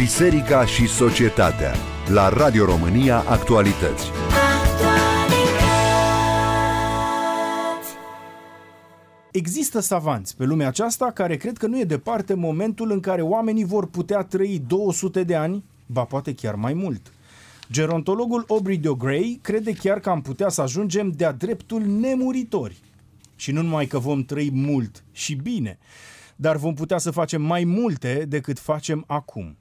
Biserica și societatea la Radio România Actualități. Există savanți pe lumea aceasta care cred că nu e departe momentul în care oamenii vor putea trăi 200 de ani, ba poate chiar mai mult. Gerontologul Aubrey de Grey crede chiar că am putea să ajungem de-a dreptul nemuritori. Și nu numai că vom trăi mult și bine, dar vom putea să facem mai multe decât facem acum.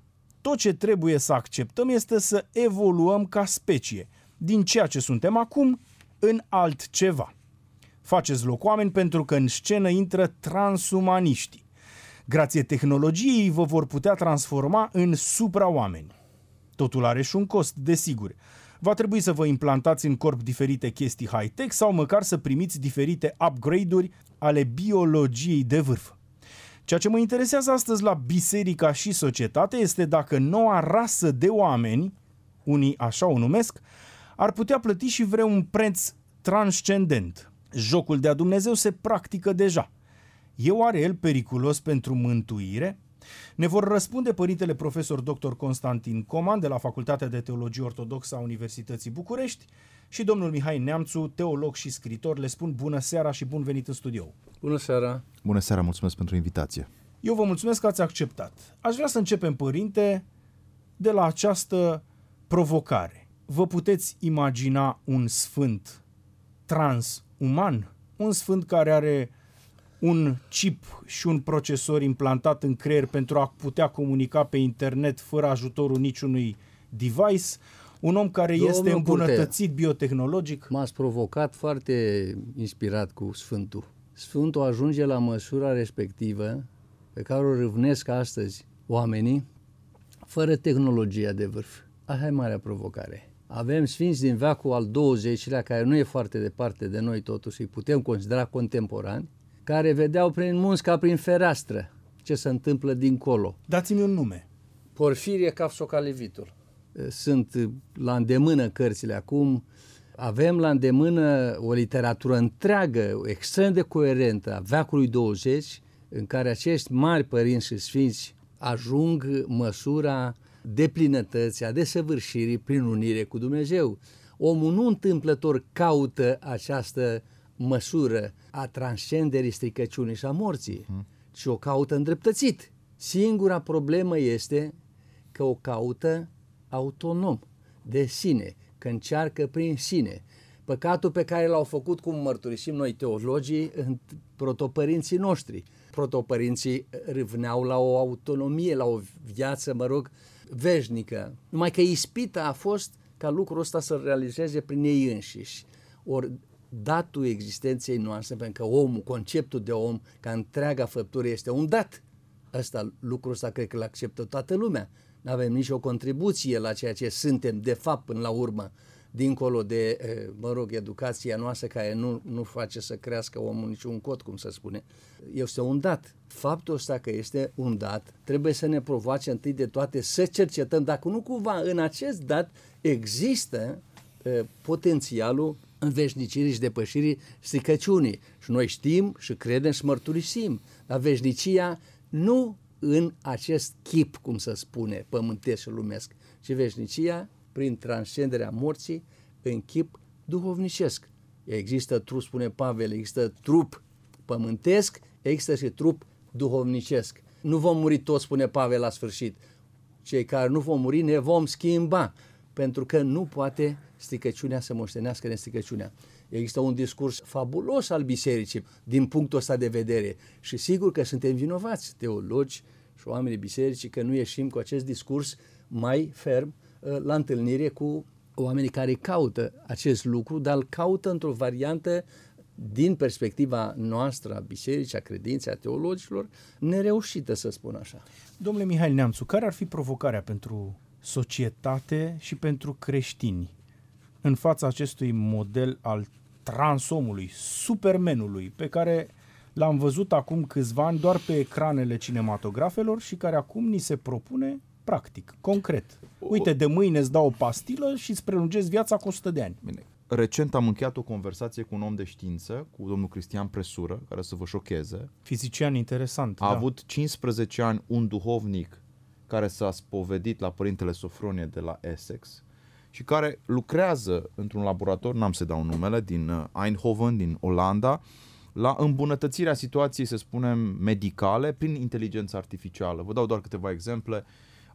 Tot ce trebuie să acceptăm este să evoluăm ca specie, din ceea ce suntem acum în altceva. Faceți loc oameni pentru că în scenă intră transumaniștii. Grație tehnologiei vă vor putea transforma în supraoameni. Totul are și un cost, desigur. Va trebui să vă implantați în corp diferite chestii high-tech sau măcar să primiți diferite upgrade-uri ale biologiei de vârf. Ceea ce mă interesează astăzi la biserica și societate este dacă noua rasă de oameni, unii așa o numesc, ar putea plăti și vreun preț transcendent. Jocul de-a Dumnezeu se practică deja. E oare el periculos pentru mântuire? Ne vor răspunde părintele profesor dr. Constantin Coman de la Facultatea de Teologie Ortodoxă a Universității București și domnul Mihai Neamțu, teolog și scritor. Le spun bună seara și bun venit în studio. Bună seara! Bună seara, mulțumesc pentru invitație. Eu vă mulțumesc că ați acceptat. Aș vrea să începem, părinte, de la această provocare. Vă puteți imagina un sfânt transuman? Un sfânt care are un chip și un procesor implantat în creier pentru a putea comunica pe internet fără ajutorul niciunui device, un om care Domnul este îmbunătățit Curtea, biotehnologic. M-ați provocat foarte inspirat cu Sfântul. Sfântul ajunge la măsura respectivă pe care o râvnesc astăzi oamenii fără tehnologia de vârf. Asta e marea provocare. Avem sfinți din veacul al 20-lea, care nu e foarte departe de noi totuși, îi putem considera contemporani, care vedeau prin munți ca prin fereastră ce se întâmplă dincolo. Dați-mi un nume. Porfirie Cafsocalivitul. Sunt la îndemână cărțile acum, avem la îndemână o literatură întreagă, extrem de coerentă a veacului 20, în care acești mari părinți și sfinți ajung măsura deplinătății, a desăvârșirii prin unire cu Dumnezeu. Omul nu întâmplător caută această măsură a transcenderii stricăciunii și a morții, hmm. ci o caută îndreptățit. Singura problemă este că o caută autonom, de sine, că încearcă prin sine. Păcatul pe care l-au făcut, cum mărturisim noi teologii, în protopărinții noștri. Protopărinții râvneau la o autonomie, la o viață, mă rog, veșnică. Numai că ispita a fost ca lucrul ăsta să realizeze prin ei înșiși. Ori datul existenței noastre, pentru că omul, conceptul de om, ca întreaga făptură este un dat. Asta, lucrul ăsta cred că îl acceptă toată lumea. Nu avem nicio contribuție la ceea ce suntem, de fapt, până la urmă, dincolo de, mă rog, educația noastră care nu, nu face să crească omul niciun cot, cum se spune. Este un dat. Faptul ăsta că este un dat trebuie să ne provoace întâi de toate să cercetăm dacă nu cumva în acest dat există potențialul înveșnicirii și depășirii stricăciunii. Și noi știm și credem și mărturisim. Dar veșnicia nu în acest chip, cum să spune, pământesc și lumesc, ci veșnicia prin transcenderea morții în chip duhovnicesc. Există trup, spune Pavel, există trup pământesc, există și trup duhovnicesc. Nu vom muri toți, spune Pavel la sfârșit. Cei care nu vom muri ne vom schimba, pentru că nu poate stricăciunea să moștenească nestricăciunea. Există un discurs fabulos al bisericii din punctul ăsta de vedere și sigur că suntem vinovați, teologi și oamenii bisericii, că nu ieșim cu acest discurs mai ferm uh, la întâlnire cu oamenii care caută acest lucru, dar îl caută într-o variantă din perspectiva noastră a bisericii, a credinței, a teologilor, nereușită, să spun așa. Domnule Mihai Neamțu, care ar fi provocarea pentru societate și pentru creștini în fața acestui model al transomului, supermenului, pe care l-am văzut acum câțiva ani doar pe ecranele cinematografelor și care acum ni se propune practic, concret. Uite, de mâine îți dau o pastilă și îți prelungezi viața cu 100 de ani. Bine. Recent am încheiat o conversație cu un om de știință, cu domnul Cristian Presură, care să vă șocheze. Fizician interesant. A da. avut 15 ani un duhovnic care s-a spovedit la părintele Sofronie de la Essex și care lucrează într-un laborator, n-am să dau numele, din uh, Eindhoven, din Olanda, la îmbunătățirea situației, să spunem, medicale prin inteligență artificială. Vă dau doar câteva exemple.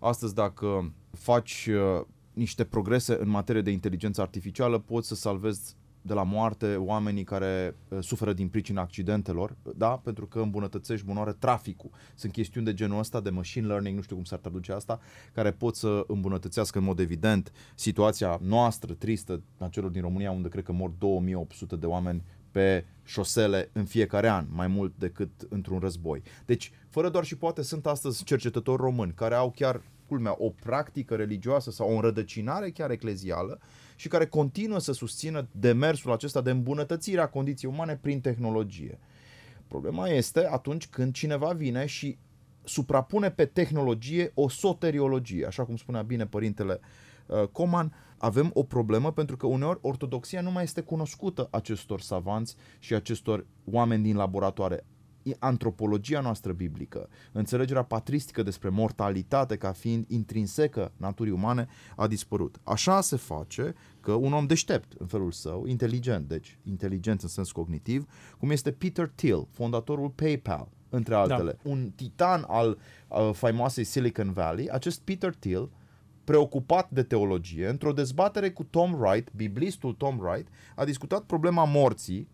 Astăzi, dacă faci uh, niște progrese în materie de inteligență artificială, poți să salvezi de la moarte oamenii care uh, suferă din pricina accidentelor, da? pentru că îmbunătățești bunoare traficul. Sunt chestiuni de genul ăsta, de machine learning, nu știu cum s-ar traduce asta, care pot să îmbunătățească în mod evident situația noastră tristă a celor din România, unde cred că mor 2800 de oameni pe șosele în fiecare an, mai mult decât într-un război. Deci, fără doar și poate, sunt astăzi cercetători români care au chiar, culmea, o practică religioasă sau o înrădăcinare chiar eclezială și care continuă să susțină demersul acesta de îmbunătățire a condiției umane prin tehnologie. Problema este atunci când cineva vine și suprapune pe tehnologie o soteriologie, așa cum spunea bine părintele uh, Coman, avem o problemă pentru că uneori ortodoxia nu mai este cunoscută acestor savanți și acestor oameni din laboratoare. Antropologia noastră biblică, înțelegerea patristică despre mortalitate ca fiind intrinsecă naturii umane a dispărut. Așa se face că un om deștept în felul său, inteligent, deci inteligent în sens cognitiv, cum este Peter Thiel, fondatorul PayPal, între altele, da. un titan al uh, faimoasei Silicon Valley, acest Peter Thiel preocupat de teologie, într-o dezbatere cu Tom Wright, biblistul Tom Wright, a discutat problema morții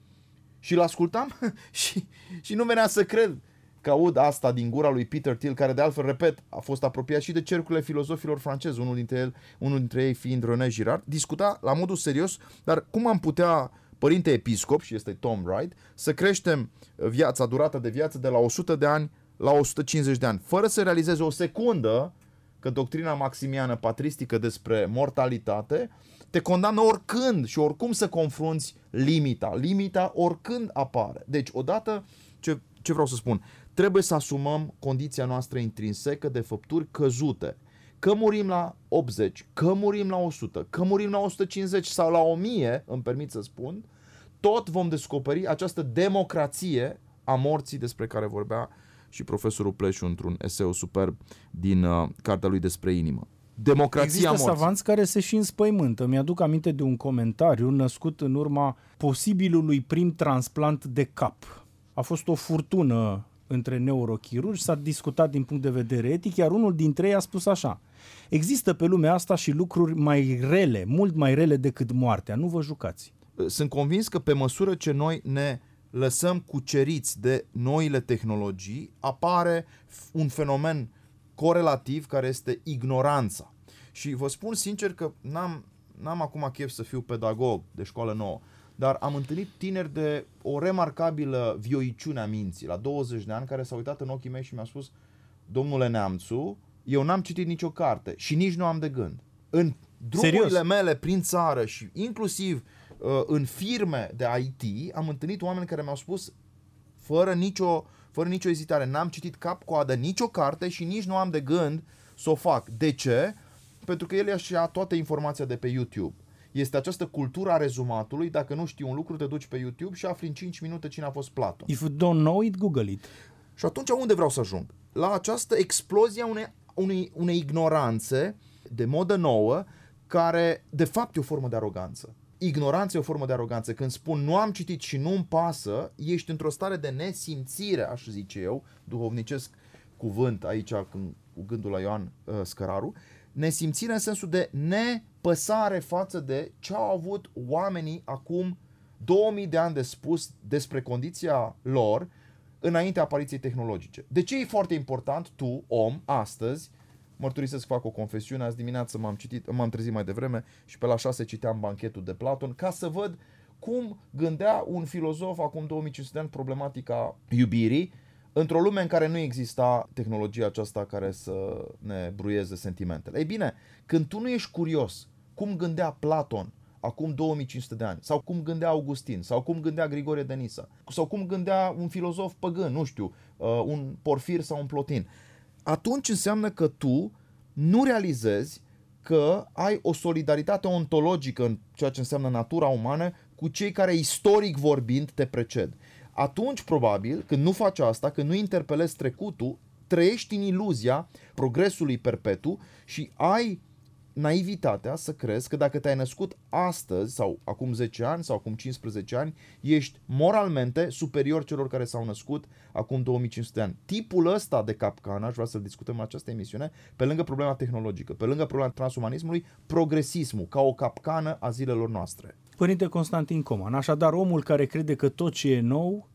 și îl ascultam și, și nu venea să cred că aud asta din gura lui Peter Thiel, care de altfel, repet, a fost apropiat și de cercurile filozofilor francezi, unul dintre, el, unul dintre ei fiind René Girard, discuta la modul serios, dar cum am putea, părinte episcop, și este Tom Wright, să creștem viața, durata de viață de la 100 de ani la 150 de ani, fără să realizeze o secundă că doctrina maximiană patristică despre mortalitate te condamnă oricând și oricum să confrunți limita. Limita oricând apare. Deci, odată, ce, ce vreau să spun, trebuie să asumăm condiția noastră intrinsecă de făpturi căzute. Că murim la 80, că murim la 100, că murim la 150 sau la 1000, îmi permit să spun, tot vom descoperi această democrație a morții despre care vorbea și profesorul Pleșu într-un eseu superb din uh, cartea lui despre inimă. Democrația Există morții. savanți care se și înspăimântă. Mi-aduc aminte de un comentariu născut în urma posibilului prim transplant de cap. A fost o furtună între neurochirurgi, s-a discutat din punct de vedere etic, iar unul dintre ei a spus așa. Există pe lumea asta și lucruri mai rele, mult mai rele decât moartea. Nu vă jucați. Sunt convins că pe măsură ce noi ne lăsăm cuceriți de noile tehnologii, apare un fenomen corelativ care este ignoranța. Și vă spun sincer că n-am, n-am acum chef să fiu pedagog de școală nouă, dar am întâlnit tineri de o remarcabilă vioiciune a minții, la 20 de ani, care s-au uitat în ochii mei și mi-a spus Domnule Neamțu, eu n-am citit nicio carte și nici nu am de gând. În drumurile Serios? mele prin țară și inclusiv uh, în firme de IT am întâlnit oameni care mi-au spus fără nicio, fără nicio ezitare, n-am citit cap-coadă nicio carte și nici nu am de gând să o fac. De ce? Pentru că el ia toată informația de pe YouTube. Este această cultură a rezumatului, dacă nu știi un lucru, te duci pe YouTube și afli în 5 minute cine a fost Platon. If you don't know it, Google it. Și atunci unde vreau să ajung? La această explozie a unei, unei, unei ignoranțe de modă nouă, care de fapt e o formă de aroganță ignoranță e o formă de aroganță. Când spun nu am citit și nu-mi pasă, ești într-o stare de nesimțire, aș zice eu, duhovnicesc cuvânt aici când, cu gândul la Ioan uh, Scăraru, nesimțire în sensul de nepăsare față de ce au avut oamenii acum 2000 de ani de spus despre condiția lor înaintea apariției tehnologice. De ce e foarte important tu, om, astăzi, Mărturisesc să fac o confesiune, azi dimineață m-am, citit, m-am trezit mai devreme și pe la 6 citeam banchetul de Platon ca să văd cum gândea un filozof acum 2500 de ani problematica iubirii într-o lume în care nu exista tehnologia aceasta care să ne bruieze sentimentele. Ei bine, când tu nu ești curios cum gândea Platon acum 2500 de ani, sau cum gândea Augustin, sau cum gândea Grigorie de Nisa, sau cum gândea un filozof păgân, nu știu, uh, un Porfir sau un Plotin, atunci înseamnă că tu nu realizezi că ai o solidaritate ontologică în ceea ce înseamnă natura umană cu cei care istoric vorbind te preced. Atunci, probabil, când nu faci asta, când nu interpelezi trecutul, trăiești în iluzia progresului perpetu și ai naivitatea să crezi că dacă te-ai născut astăzi sau acum 10 ani sau acum 15 ani, ești moralmente superior celor care s-au născut acum 2500 de ani. Tipul ăsta de capcană, aș vrea să-l discutăm în această emisiune, pe lângă problema tehnologică, pe lângă problema transumanismului, progresismul ca o capcană a zilelor noastre. Părinte Constantin Coman, așadar omul care crede că tot ce e nou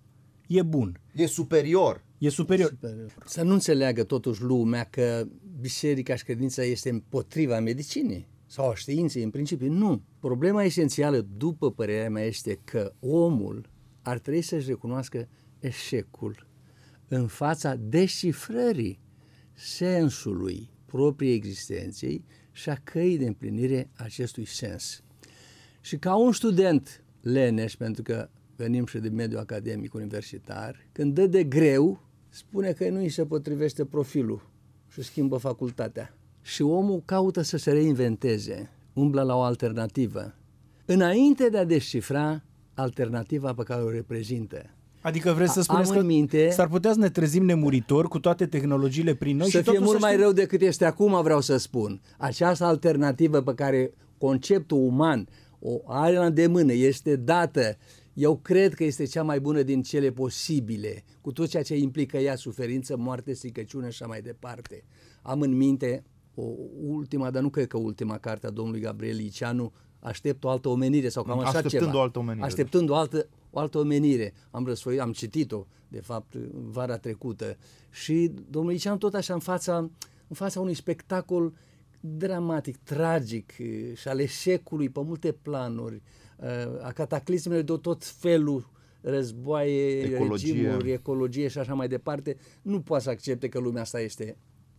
e bun. E superior. E superior. superior. Să nu înțeleagă totuși lumea că biserica și credința este împotriva medicinii sau a științei în principiu. Nu. Problema esențială, după părerea mea, este că omul ar trebui să-și recunoască eșecul în fața descifrării sensului propriei existenței și a căii de împlinire acestui sens. Și ca un student leneș, pentru că venim și de mediul academic universitar, când dă de greu, spune că nu îi se potrivește profilul și schimbă facultatea. Și omul caută să se reinventeze, umblă la o alternativă, înainte de a descifra alternativa pe care o reprezintă. Adică vreți să spuneți că minte, s-ar putea să ne trezim nemuritori cu toate tehnologiile prin noi să și fie mult să mai știm... rău decât este acum, vreau să spun. Această alternativă pe care conceptul uman o are la îndemână, este dată, eu cred că este cea mai bună din cele posibile, cu tot ceea ce implică ea, suferință, moarte, stricăciune și așa mai departe. Am în minte o ultima, dar nu cred că ultima carte a domnului Gabriel Liceanu, Aștept o altă omenire sau cam așa Așteptând ceva. o altă omenire. Așteptând o altă, o altă omenire. Am răsfoit, am citit-o, de fapt, vara trecută. Și domnul Liceanu tot așa în fața, în fața unui spectacol dramatic, tragic și al eșecului pe multe planuri, a cataclismelor de tot felul, războaie, Ecologie. regimuri, ecologie și așa mai departe, nu poate să accepte că lumea asta este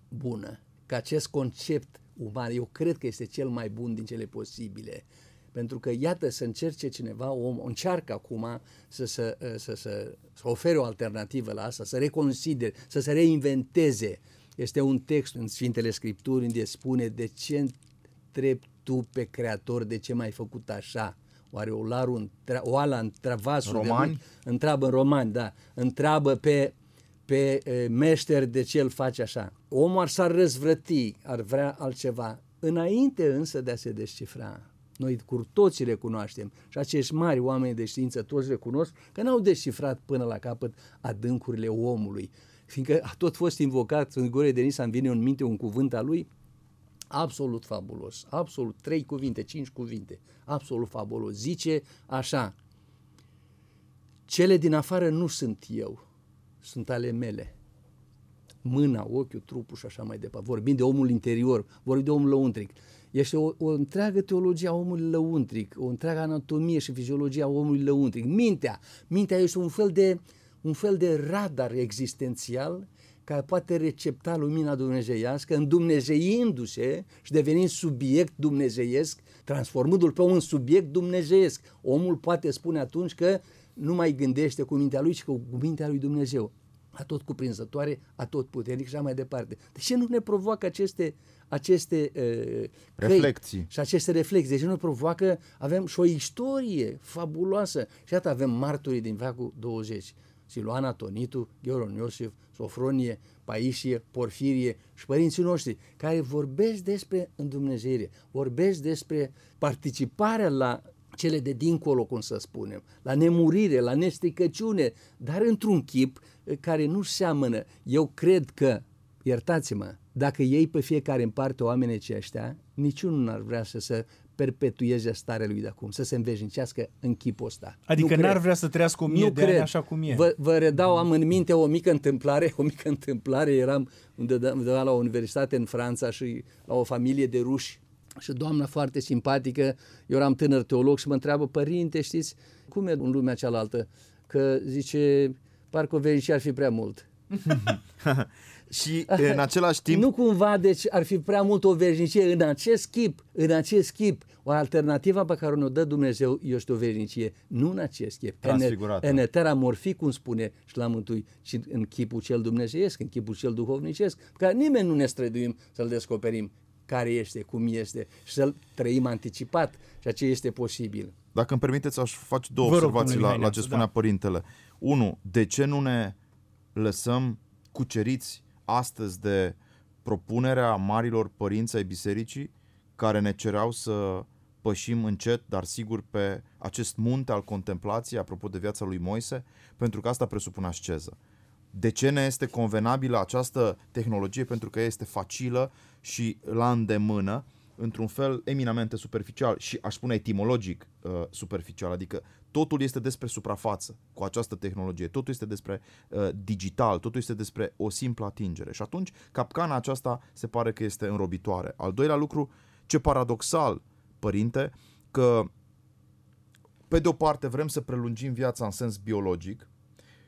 bună. Că acest concept uman, eu cred că este cel mai bun din cele posibile. Pentru că, iată, să încerce cineva, om, încearcă acum să, să, să, să, să ofere o alternativă la asta, să reconsidere, să se reinventeze. Este un text în Sfintele Scripturi unde spune de ce întrebi tu pe Creator, de ce m-ai făcut așa? Oare o laru, oala între vasul Romani? de întreabă în romani, da, întreabă pe, pe e, meșter de ce îl face așa. Omul ar s-ar răzvrăti, ar vrea altceva. Înainte însă de a se descifra, noi cu toții recunoaștem și acești mari oameni de știință toți recunosc că n-au descifrat până la capăt adâncurile omului. Fiindcă a tot fost invocat în Gore de Nisa, îmi vine în minte un cuvânt al lui, absolut fabulos, absolut, trei cuvinte, cinci cuvinte, absolut fabulos. Zice așa, cele din afară nu sunt eu, sunt ale mele. Mâna, ochiul, trupul și așa mai departe. Vorbim de omul interior, vorbim de omul lăuntric. Este o, o întreagă teologie a omului lăuntric, o întreagă anatomie și fiziologie a omului lăuntric. Mintea, mintea este un fel de, un fel de radar existențial care poate recepta lumina dumnezeiască, îndumnezeindu-se și devenind subiect dumnezeiesc, transformându-l pe un subiect dumnezeiesc. Omul poate spune atunci că nu mai gândește cu mintea lui, ci cu mintea lui Dumnezeu atot cuprinzătoare, atot puternic și așa mai departe. De ce nu ne provoacă aceste, aceste uh, reflexii și aceste reflexii? De ce nu ne provoacă? Avem și o istorie fabuloasă. Și iată avem marturii din veacul 20. Siluana Tonitu, Gheoron Iosif, Sofronie, Paisie, Porfirie și părinții noștri care vorbesc despre îndumnezeire, vorbesc despre participarea la cele de dincolo, cum să spunem, la nemurire, la nestricăciune, dar într-un chip care nu seamănă. Eu cred că, iertați-mă, dacă ei pe fiecare în parte oamenii aceștia, niciunul n-ar vrea să se perpetueze starea lui de acum, să se înveșnicească în chipul ăsta. Adică nu n-ar cred. vrea să trăiască o mie nu de cred. ani așa cum e. Vă, vă redau, am în minte o mică întâmplare, o mică întâmplare, eram undeva la o universitate în Franța și la o familie de ruși și o doamnă foarte simpatică, eu eram tânăr teolog și mă întreabă, părinte, știți, cum e în lumea cealaltă? Că zice, parcă o veșnicie ar fi prea mult. și în același timp... Nu cumva, deci ar fi prea mult o veșnicie în acest chip, în acest chip, o alternativă pe care ne-o dă Dumnezeu este o veșnicie, nu în acest chip. În etera morfi, cum spune și la Mântui, ci în chipul cel dumnezeiesc, în chipul cel duhovnicesc, pe care nimeni nu ne străduim să-l descoperim care este, cum este și să-l trăim anticipat, ceea ce este posibil. Dacă îmi permiteți, aș face două Vă observații la, la ce spunea da. părintele. Unu, de ce nu ne lăsăm cuceriți astăzi de propunerea marilor părinți ai bisericii care ne cereau să pășim încet, dar sigur, pe acest munte al contemplației, apropo de viața lui Moise, pentru că asta presupune asceză. De ce ne este convenabilă această tehnologie? Pentru că este facilă și la îndemână, într-un fel eminamente superficial și aș spune etimologic uh, superficial, adică totul este despre suprafață cu această tehnologie, totul este despre uh, digital, totul este despre o simplă atingere și atunci capcana aceasta se pare că este înrobitoare. Al doilea lucru, ce paradoxal, părinte, că pe de o parte vrem să prelungim viața în sens biologic,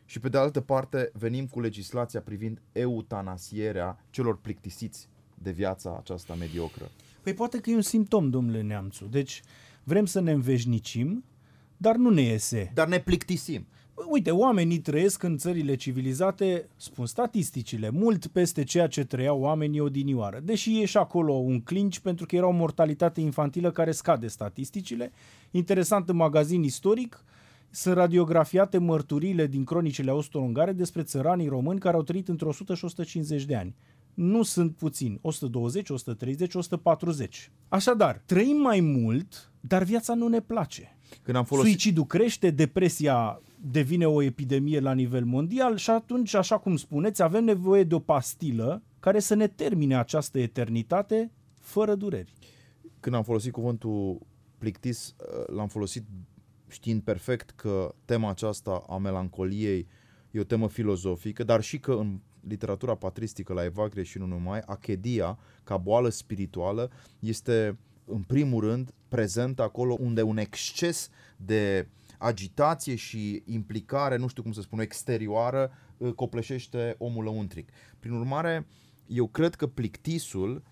și pe de altă parte venim cu legislația privind eutanasierea celor plictisiți de viața aceasta mediocră. Păi poate că e un simptom, domnule Neamțu. Deci vrem să ne înveșnicim, dar nu ne iese. Dar ne plictisim. Uite, oamenii trăiesc în țările civilizate, spun statisticile, mult peste ceea ce trăiau oamenii odinioară. Deși e și acolo un clinci pentru că era o mortalitate infantilă care scade statisticile. Interesant în magazin istoric, sunt radiografiate mărturiile din cronicile austro-ungare despre țăranii români care au trăit între 100 și 150 de ani. Nu sunt puțini, 120, 130, 140. Așadar, trăim mai mult, dar viața nu ne place. Când am folosit... Suicidul crește, depresia devine o epidemie la nivel mondial și atunci, așa cum spuneți, avem nevoie de o pastilă care să ne termine această eternitate fără dureri. Când am folosit cuvântul plictis, l-am folosit știind perfect că tema aceasta a melancoliei e o temă filozofică, dar și că în literatura patristică la Evagrie și nu numai, achedia, ca boală spirituală, este în primul rând prezent acolo unde un exces de agitație și implicare, nu știu cum să spun, exterioară, copleșește omul lăuntric. Prin urmare, eu cred că plictisul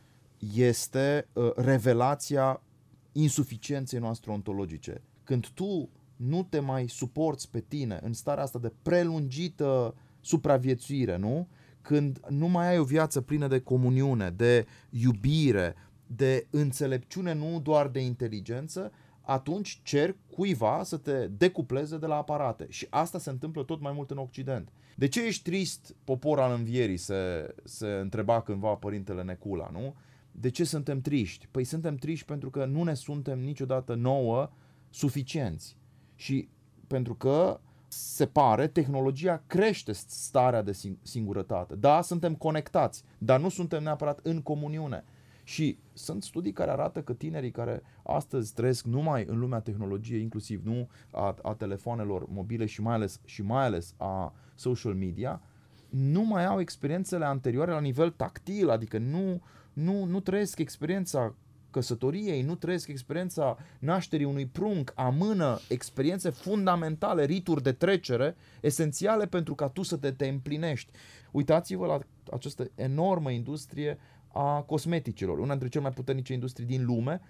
este uh, revelația insuficienței noastre ontologice când tu nu te mai suporți pe tine în starea asta de prelungită supraviețuire, nu? Când nu mai ai o viață plină de comuniune, de iubire, de înțelepciune, nu doar de inteligență, atunci cer cuiva să te decupleze de la aparate. Și asta se întâmplă tot mai mult în Occident. De ce ești trist, popor al învierii, se, se întreba cândva părintele Necula, nu? De ce suntem triști? Păi suntem triști pentru că nu ne suntem niciodată nouă suficienți. Și pentru că se pare, tehnologia crește starea de singurătate. Da, suntem conectați, dar nu suntem neapărat în comuniune. Și sunt studii care arată că tinerii care astăzi trăiesc numai în lumea tehnologiei, inclusiv nu a, a telefonelor mobile și mai, ales, și mai ales a social media, nu mai au experiențele anterioare la nivel tactil, adică nu, nu, nu trăiesc experiența căsătoriei, nu trăiesc experiența nașterii unui prunc, amână experiențe fundamentale, rituri de trecere, esențiale pentru ca tu să te, te împlinești. Uitați-vă la această enormă industrie a cosmeticilor, una dintre cele mai puternice industrii din lume,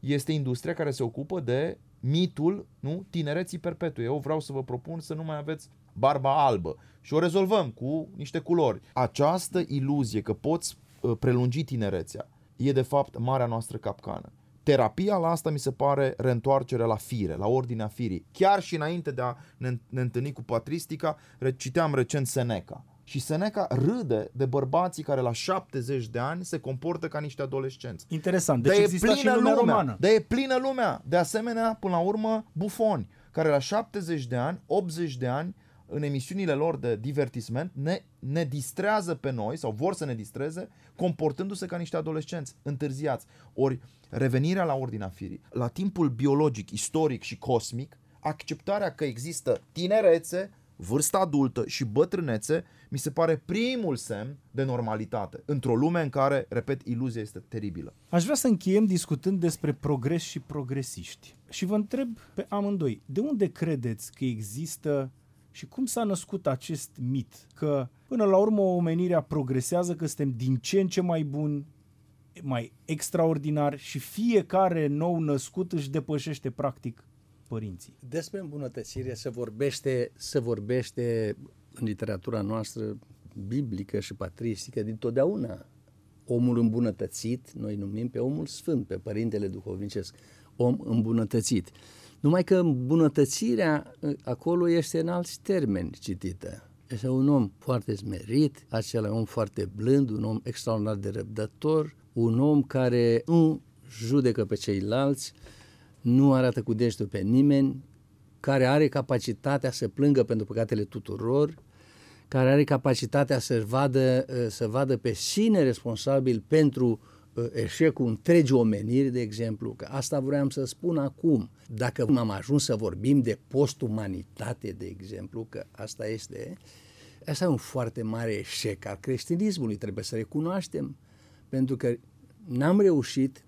este industria care se ocupă de mitul nu, tinereții perpetue. Eu vreau să vă propun să nu mai aveți barba albă și o rezolvăm cu niște culori. Această iluzie că poți uh, prelungi tinerețea, e de fapt marea noastră capcană. Terapia la asta mi se pare reîntoarcerea la fire, la ordinea firii. Chiar și înainte de a ne, ne întâlni cu patristica, citeam recent Seneca. Și Seneca râde de bărbații care la 70 de ani se comportă ca niște adolescenți. Interesant, deci de există și lumea, lumea romană. De e plină lumea. De asemenea, până la urmă, bufoni, care la 70 de ani, 80 de ani, în emisiunile lor de divertisment ne, ne distrează pe noi sau vor să ne distreze comportându-se ca niște adolescenți întârziați. Ori revenirea la ordinea firii, la timpul biologic, istoric și cosmic, acceptarea că există tinerețe, vârsta adultă și bătrânețe, mi se pare primul semn de normalitate, într-o lume în care, repet, iluzia este teribilă. Aș vrea să încheiem discutând despre progres și progresiști. Și vă întreb pe amândoi, de unde credeți că există și cum s-a născut acest mit că până la urmă omenirea progresează, că suntem din ce în ce mai buni, mai extraordinar și fiecare nou născut își depășește practic părinții. Despre îmbunătățire se vorbește, se vorbește în literatura noastră biblică și patristică din totdeauna. Omul îmbunătățit, noi numim pe omul sfânt, pe părintele duhovnicesc, om îmbunătățit. Numai că îmbunătățirea ă, acolo este în alți termeni citită. Este un om foarte smerit, acela om foarte blând, un om extraordinar de răbdător, un om care nu judecă pe ceilalți, nu arată cu degetul pe nimeni, care are capacitatea să plângă pentru păcatele tuturor, care are capacitatea să vadă, să vadă pe sine responsabil pentru uh, eșecul întregi omeniri, de exemplu, că asta vreau să spun acum. Dacă am ajuns să vorbim de postumanitate, de exemplu, că asta este, asta e un foarte mare eșec al creștinismului, trebuie să recunoaștem, pentru că n-am reușit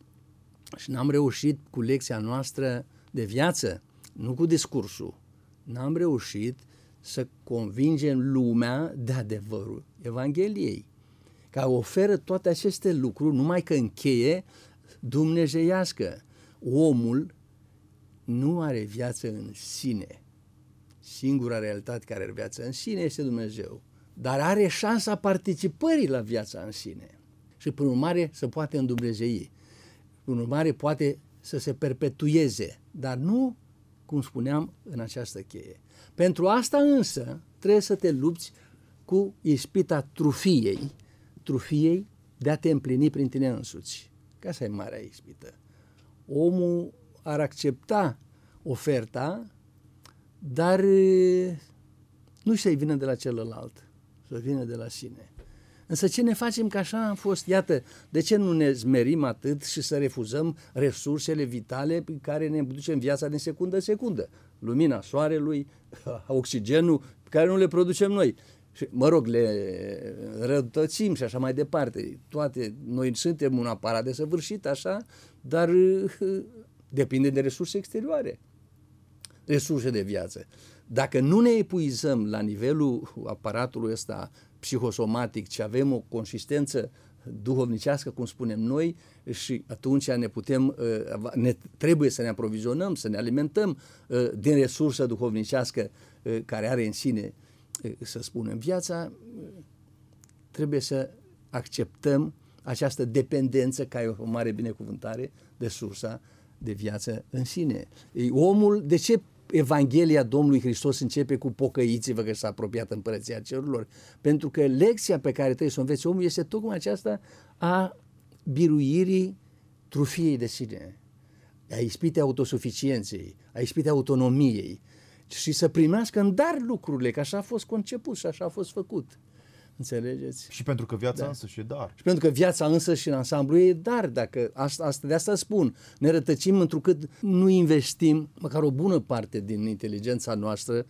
și n-am reușit cu lecția noastră de viață, nu cu discursul, n-am reușit să convingem lumea de adevărul Evangheliei, care oferă toate aceste lucruri, numai că încheie dumnezeiască. Omul nu are viață în sine. Singura realitate care are viață în sine este Dumnezeu. Dar are șansa participării la viața în sine. Și prin urmare să poate îndumnezei. Prin urmare poate să se perpetueze, dar nu, cum spuneam, în această cheie. Pentru asta însă trebuie să te lupți cu ispita trufiei, trufiei de a te împlini prin tine însuți. Ca asta e marea ispită. Omul ar accepta oferta, dar nu să-i vină de la celălalt, să vină de la sine. Însă ce ne facem că așa am fost? Iată, de ce nu ne zmerim atât și să refuzăm resursele vitale pe care ne ducem viața din secundă în secundă? Lumina soarelui, oxigenul, pe care nu le producem noi. Și, mă rog, le rătățim și așa mai departe. Toate, noi suntem un aparat de săvârșit, așa, dar depinde de resurse exterioare, resurse de viață. Dacă nu ne epuizăm la nivelul aparatului ăsta psihosomatic, ci avem o consistență duhovnicească, cum spunem noi, și atunci ne putem, uh, ne, trebuie să ne aprovizionăm, să ne alimentăm uh, din resursă duhovnicească uh, care are în sine, să spunem, viața, trebuie să acceptăm această dependență, ca e o mare binecuvântare, de sursa de viață în sine. Omul, de ce Evanghelia Domnului Hristos începe cu pocăiți-vă că s-a apropiat împărăția cerurilor, pentru că lecția pe care trebuie să o înveți omul este tocmai aceasta a biruirii trufiei de sine, a ispitei autosuficienței, a ispitei autonomiei și să primească în dar lucrurile, că așa a fost conceput și așa a fost făcut. Înțelegeți? Și pentru că viața da. însă și e dar. Și pentru că viața însă și în ansamblu e dar. Dacă asta, asta, de asta spun. Ne rătăcim întrucât nu investim măcar o bună parte din inteligența noastră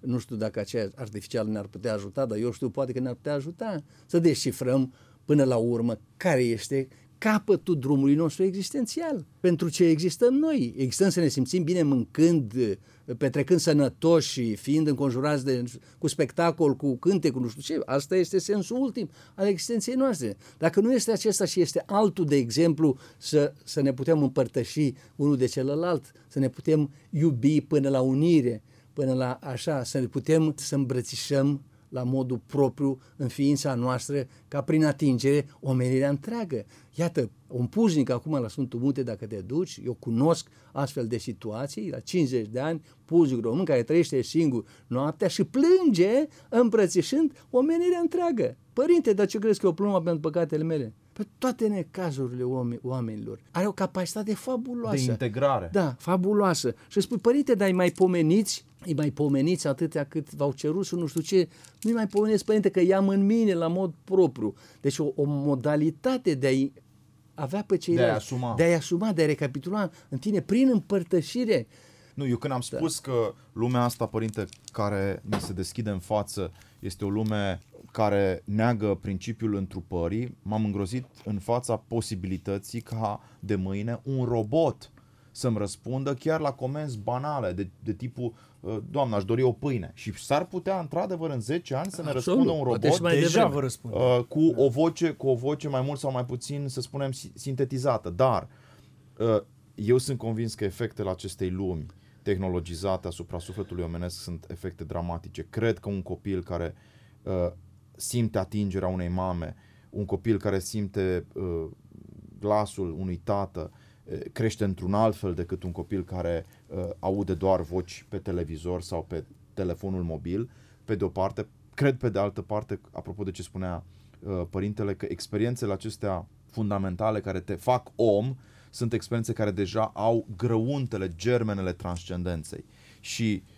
nu știu dacă aceea artificial ne-ar putea ajuta, dar eu știu poate că ne-ar putea ajuta să descifrăm până la urmă care este capătul drumului nostru existențial. Pentru ce existăm noi? Existăm să ne simțim bine mâncând, petrecând sănătoși și fiind înconjurați de, cu spectacol, cu cânte, cu nu știu ce. Asta este sensul ultim al existenței noastre. Dacă nu este acesta și este altul, de exemplu, să, să ne putem împărtăși unul de celălalt, să ne putem iubi până la unire, până la așa, să ne putem să îmbrățișăm la modul propriu în ființa noastră, ca prin atingere omenirea întreagă. Iată, un puznic acum la Sfântul Munte, dacă te duci, eu cunosc astfel de situații, la 50 de ani, puznic român care trăiește singur noaptea și plânge îmbrățișând omenirea întreagă. Părinte, dar ce crezi că o plumă pentru păcatele mele? Pe toate necazurile oamenilor. Are o capacitate fabuloasă. De integrare. Da, fabuloasă. Și spui, părinte, dar îi mai pomeniți îi mai pomeniți atâtea cât v-au cerut și nu știu ce, nu-i mai pomeniți, părinte, că i-am în mine la mod propriu. Deci o, o modalitate de a-i avea pe ceilalți, de a asuma, de a asuma, de a recapitula în tine prin împărtășire. Nu, eu când am da. spus da. că lumea asta, părinte, care ni se deschide în față, este o lume care neagă principiul întrupării, m-am îngrozit în fața posibilității ca de mâine un robot să-mi răspundă chiar la comenzi banale de, de tipul Uh, doamna, aș dori o pâine. Și s-ar putea, într-adăvăr, în 10 ani să ne Absolut. răspundă un robot mai deja vă răspunde. Uh, cu, da. o voce, cu o voce mai mult sau mai puțin, să spunem, sintetizată. Dar uh, eu sunt convins că efectele acestei lumi tehnologizate asupra sufletului omenesc sunt efecte dramatice. Cred că un copil care uh, simte atingerea unei mame, un copil care simte uh, glasul unui tată, uh, crește într-un alt fel decât un copil care uh, aude doar voci pe televizor sau pe telefonul mobil, pe de o parte, cred pe de altă parte, apropo de ce spunea uh, părintele, că experiențele acestea fundamentale care te fac om sunt experiențe care deja au grăuntele, germenele transcendenței. Și uh,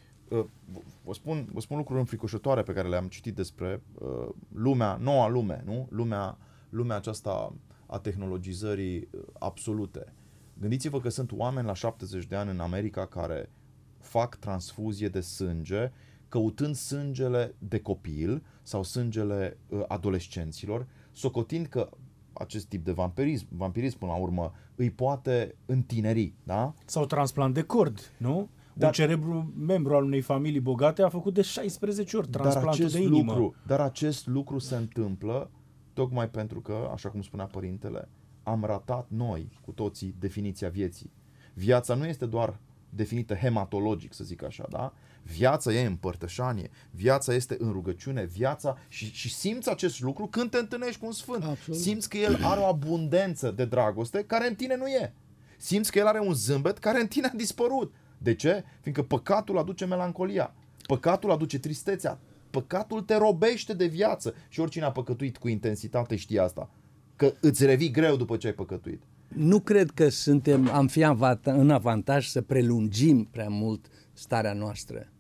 vă, spun, vă spun lucruri înfricoșătoare pe care le-am citit despre uh, lumea, noua lume, nu? Lumea, lumea aceasta a tehnologizării uh, absolute. Gândiți-vă că sunt oameni la 70 de ani în America care fac transfuzie de sânge căutând sângele de copil sau sângele uh, adolescenților, socotind că acest tip de vampirism, vampirism până la urmă îi poate întineri, da? Sau transplant de cord, nu? Dar, un cerebru membru al unei familii bogate a făcut de 16 ori transplantul dar acest de inimă. Lucru, dar acest lucru se întâmplă tocmai pentru că, așa cum spunea părintele, am ratat noi cu toții definiția vieții. Viața nu este doar definită hematologic, să zic așa, da? Viața e împărtășanie, viața este în rugăciune, viața și, și simți acest lucru când te întâlnești cu un sfânt. Absolut. Simți că el are o abundență de dragoste care în tine nu e. Simți că el are un zâmbet care în tine a dispărut. De ce? Fiindcă păcatul aduce melancolia, păcatul aduce tristețea, păcatul te robește de viață și oricine a păcătuit cu intensitate știe asta. Că îți revii greu după ce ai păcătuit. Nu cred că suntem, am fi în avantaj să prelungim prea mult starea noastră.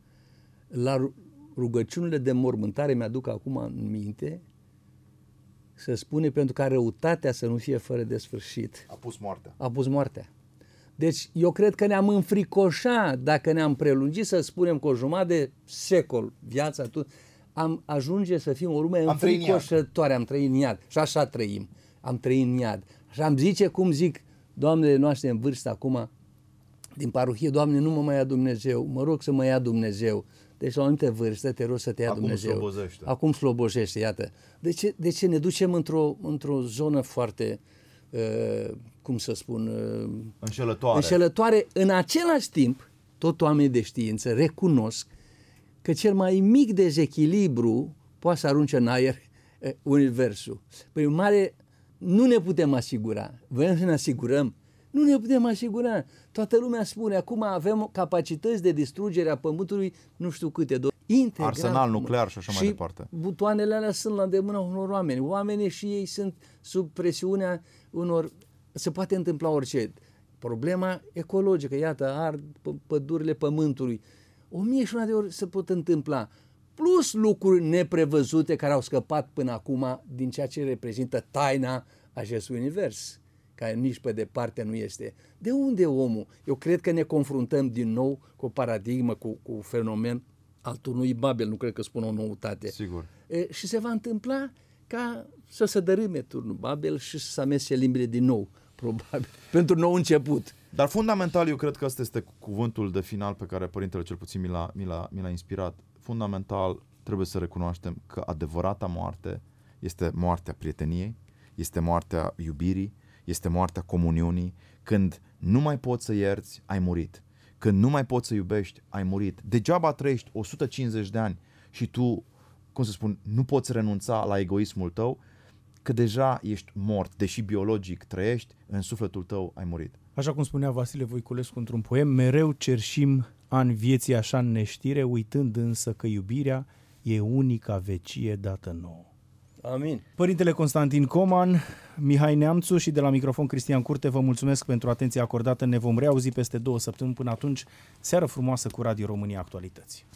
La rugăciunile de mormântare mi-aduc acum în minte să spune pentru ca răutatea să nu fie fără de sfârșit. A pus moartea. A pus moartea. Deci eu cred că ne-am înfricoșat dacă ne-am prelungit să spunem cu o jumătate de secol viața tu, am ajunge să fim o lume am înfricoșătoare, am trăit în iad și așa trăim, am trăit în iad. Și am zice cum zic doamnele noastre în vârstă acum din parohie, Doamne, nu mă mai ia Dumnezeu, mă rog să mă ia Dumnezeu. Deci la o anumită vârstă te rog să te ia Acum Dumnezeu. Slobozește. Acum slobozește, iată. De ce, de ce ne ducem într-o, într-o zonă foarte, uh, cum să spun... Uh, înșelătoare. Înșelătoare. În același timp, tot oamenii de știință recunosc că cel mai mic dezechilibru poate să arunce în aer uh, universul. Păi mare nu ne putem asigura. Vrem să ne asigurăm nu ne putem asigura. Toată lumea spune, acum avem capacități de distrugere a Pământului, nu știu câte, integral. Arsenal nuclear și așa și mai departe. butoanele alea sunt la îndemâna unor oameni. Oamenii și ei sunt sub presiunea unor... Se poate întâmpla orice. Problema ecologică, iată, ard pădurile pământului. O mie și una de ori se pot întâmpla. Plus lucruri neprevăzute care au scăpat până acum din ceea ce reprezintă taina acestui univers care nici pe departe nu este. De unde omul? Eu cred că ne confruntăm din nou cu o paradigmă, cu, cu un fenomen al turnului Babel, nu cred că spun o noutate. Sigur. E, și se va întâmpla ca să se dărâme turnul Babel și să se amese limbile din nou, probabil, pentru nou început. Dar fundamental, eu cred că ăsta este cuvântul de final pe care Părintele cel puțin mi l-a, mi l-a, mi l-a inspirat. Fundamental, trebuie să recunoaștem că adevărata moarte este moartea prieteniei, este moartea iubirii, este moartea comuniunii, când nu mai poți să ierți, ai murit. Când nu mai poți să iubești, ai murit. Degeaba trăiești 150 de ani și tu, cum să spun, nu poți renunța la egoismul tău, că deja ești mort, deși biologic trăiești, în sufletul tău ai murit. Așa cum spunea Vasile Voiculescu într-un poem, mereu cerșim ani vieții așa în neștire, uitând însă că iubirea e unica vecie dată nouă. Amin. Părintele Constantin Coman, Mihai Neamțu și de la microfon Cristian Curte, vă mulțumesc pentru atenția acordată. Ne vom reauzi peste două săptămâni. Până atunci, seară frumoasă cu Radio România Actualități.